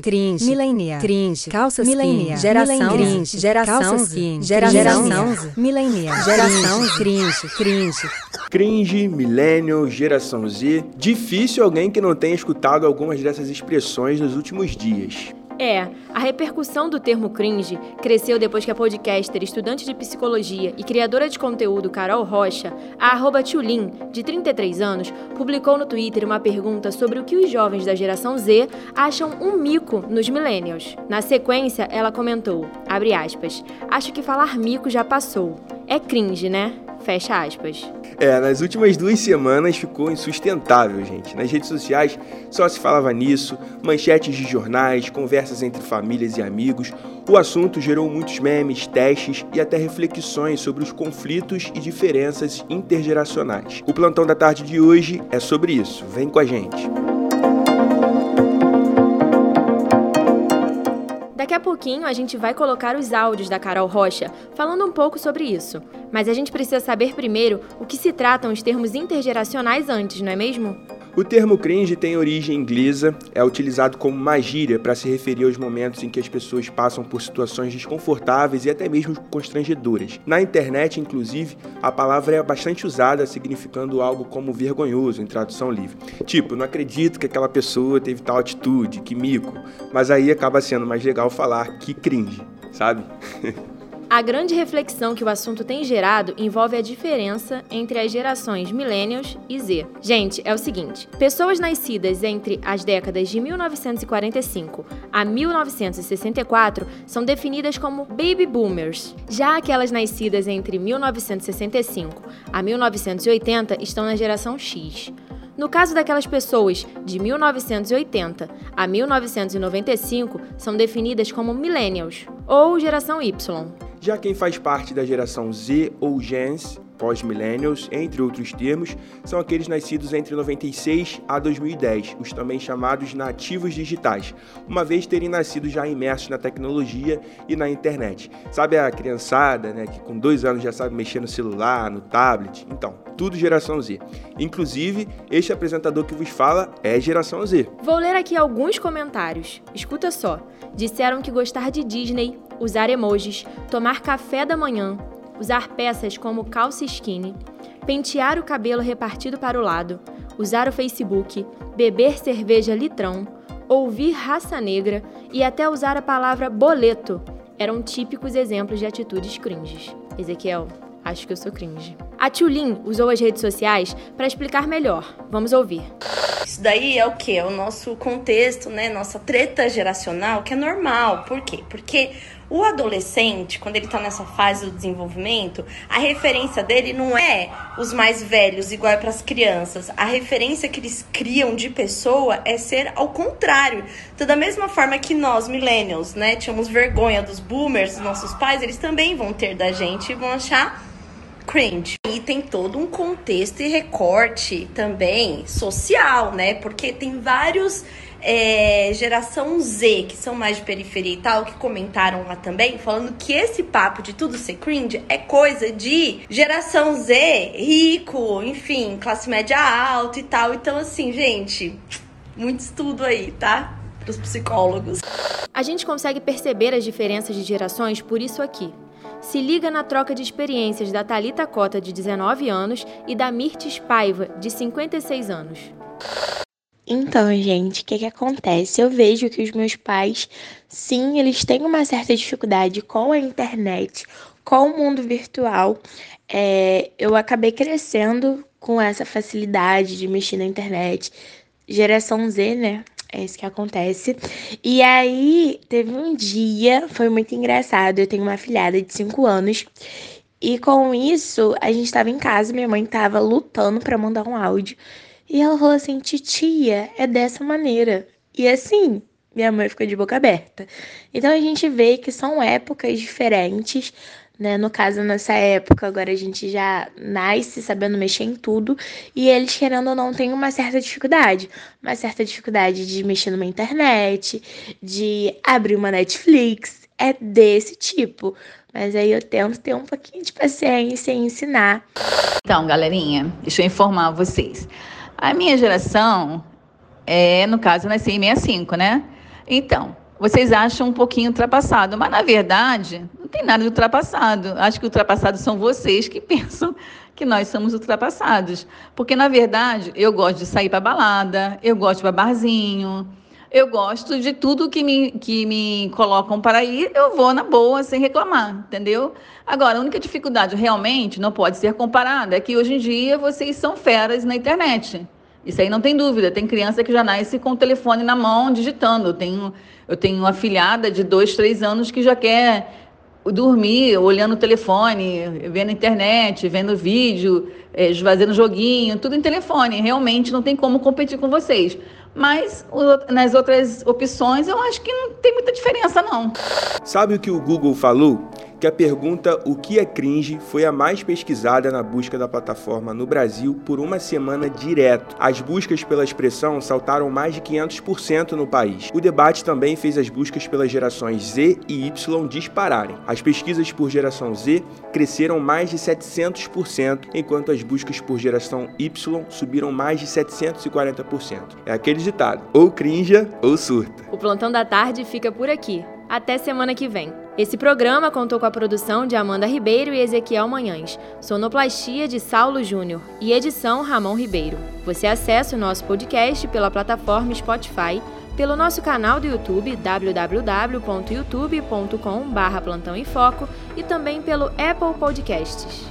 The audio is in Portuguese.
cringe, millennial, cringe, calça millennial, geração, cringe, geração skin, geração, millennial, geração, cringe, cringe. Cringe, millennial, geração Z. Difícil alguém que não tenha escutado algumas dessas expressões nos últimos dias. É, a repercussão do termo cringe cresceu depois que a podcaster, estudante de psicologia e criadora de conteúdo Carol Rocha, a arroba Tchulin, de 33 anos, publicou no Twitter uma pergunta sobre o que os jovens da geração Z acham um mico nos millennials. Na sequência, ela comentou, abre aspas, acho que falar mico já passou. É cringe, né? Fecha aspas. É, nas últimas duas semanas ficou insustentável, gente. Nas redes sociais só se falava nisso, manchetes de jornais, conversas entre famílias e amigos. O assunto gerou muitos memes, testes e até reflexões sobre os conflitos e diferenças intergeracionais. O plantão da tarde de hoje é sobre isso. Vem com a gente. Daqui a pouquinho a gente vai colocar os áudios da Carol Rocha falando um pouco sobre isso. Mas a gente precisa saber primeiro o que se tratam os termos intergeracionais antes, não é mesmo? O termo cringe tem origem inglesa, é utilizado como uma gíria para se referir aos momentos em que as pessoas passam por situações desconfortáveis e até mesmo constrangedoras. Na internet, inclusive, a palavra é bastante usada, significando algo como vergonhoso em tradução livre. Tipo, não acredito que aquela pessoa teve tal atitude, que mico. Mas aí acaba sendo mais legal falar que cringe, sabe? A grande reflexão que o assunto tem gerado envolve a diferença entre as gerações Millennials e Z. Gente, é o seguinte: pessoas nascidas entre as décadas de 1945 a 1964 são definidas como Baby Boomers. Já aquelas nascidas entre 1965 a 1980 estão na geração X. No caso daquelas pessoas de 1980 a 1995, são definidas como Millennials ou Geração Y. Já quem faz parte da geração Z ou Gens, pós-millennials, entre outros termos, são aqueles nascidos entre 96 a 2010, os também chamados nativos digitais, uma vez terem nascido já imersos na tecnologia e na internet. Sabe a criançada, né, que com dois anos já sabe mexer no celular, no tablet? Então, tudo geração Z. Inclusive, este apresentador que vos fala é geração Z. Vou ler aqui alguns comentários. Escuta só. Disseram que gostar de Disney, usar emojis, tomar café da manhã, usar peças como calça skinny, pentear o cabelo repartido para o lado, usar o Facebook, beber cerveja litrão, ouvir raça negra e até usar a palavra boleto eram típicos exemplos de atitudes cringes. Ezequiel, acho que eu sou cringe. A Tulin usou as redes sociais para explicar melhor. Vamos ouvir. Isso daí é o que? É o nosso contexto, né? Nossa treta geracional, que é normal. Por quê? Porque o adolescente, quando ele tá nessa fase do desenvolvimento, a referência dele não é os mais velhos, igual é para as crianças. A referência que eles criam de pessoa é ser ao contrário. Então, da mesma forma que nós, millennials, né, tínhamos vergonha dos boomers, dos nossos pais, eles também vão ter da gente e vão achar cringe. E tem todo um contexto e recorte também social, né? Porque tem vários é, geração Z, que são mais de periferia e tal, que comentaram lá também, falando que esse papo de tudo ser cringe é coisa de geração Z, rico, enfim, classe média alta e tal. Então, assim, gente, muito estudo aí, tá? Para os psicólogos. A gente consegue perceber as diferenças de gerações por isso aqui. Se liga na troca de experiências da Talita Cota, de 19 anos, e da Mirtes Paiva, de 56 anos. Então, gente, o que, que acontece? Eu vejo que os meus pais, sim, eles têm uma certa dificuldade com a internet, com o mundo virtual. É, eu acabei crescendo com essa facilidade de mexer na internet. Geração Z, né? É isso que acontece. E aí, teve um dia, foi muito engraçado. Eu tenho uma filhada de 5 anos. E com isso, a gente estava em casa, minha mãe estava lutando para mandar um áudio. E ela falou assim: titia, é dessa maneira. E assim, minha mãe ficou de boca aberta. Então a gente vê que são épocas diferentes, né? No caso, nessa época, agora a gente já nasce sabendo mexer em tudo, e eles, querendo ou não, têm uma certa dificuldade. Uma certa dificuldade de mexer numa internet, de abrir uma Netflix. É desse tipo. Mas aí eu tento ter um pouquinho de paciência e ensinar. Então, galerinha, deixa eu informar vocês. A minha geração, é, no caso, nasci em 65, né? Então, vocês acham um pouquinho ultrapassado, mas na verdade não tem nada de ultrapassado. Acho que ultrapassados são vocês que pensam que nós somos ultrapassados. Porque na verdade eu gosto de sair para balada, eu gosto de barzinho, eu gosto de tudo que me, que me colocam para ir, eu vou na boa, sem reclamar, entendeu? Agora, a única dificuldade realmente não pode ser comparada é que hoje em dia vocês são feras na internet. Isso aí não tem dúvida. Tem criança que já nasce com o telefone na mão, digitando. Eu tenho, eu tenho uma filhada de dois, três anos que já quer dormir olhando o telefone, vendo internet, vendo vídeo, é, fazendo joguinho, tudo em telefone. Realmente não tem como competir com vocês. Mas nas outras opções eu acho que não tem muita diferença não. Sabe o que o Google falou? Que a pergunta O que é cringe foi a mais pesquisada na busca da plataforma no Brasil por uma semana direto. As buscas pela expressão saltaram mais de 500% no país. O debate também fez as buscas pelas gerações Z e Y dispararem. As pesquisas por geração Z cresceram mais de 700%, enquanto as buscas por geração Y subiram mais de 740%. É aquele ditado: ou crinja ou surta. O plantão da tarde fica por aqui. Até semana que vem. Esse programa contou com a produção de Amanda Ribeiro e Ezequiel Manhães, sonoplastia de Saulo Júnior e edição Ramon Ribeiro. Você acessa o nosso podcast pela plataforma Spotify, pelo nosso canal do YouTube www.youtube.com/barra Plantão em Foco e também pelo Apple Podcasts.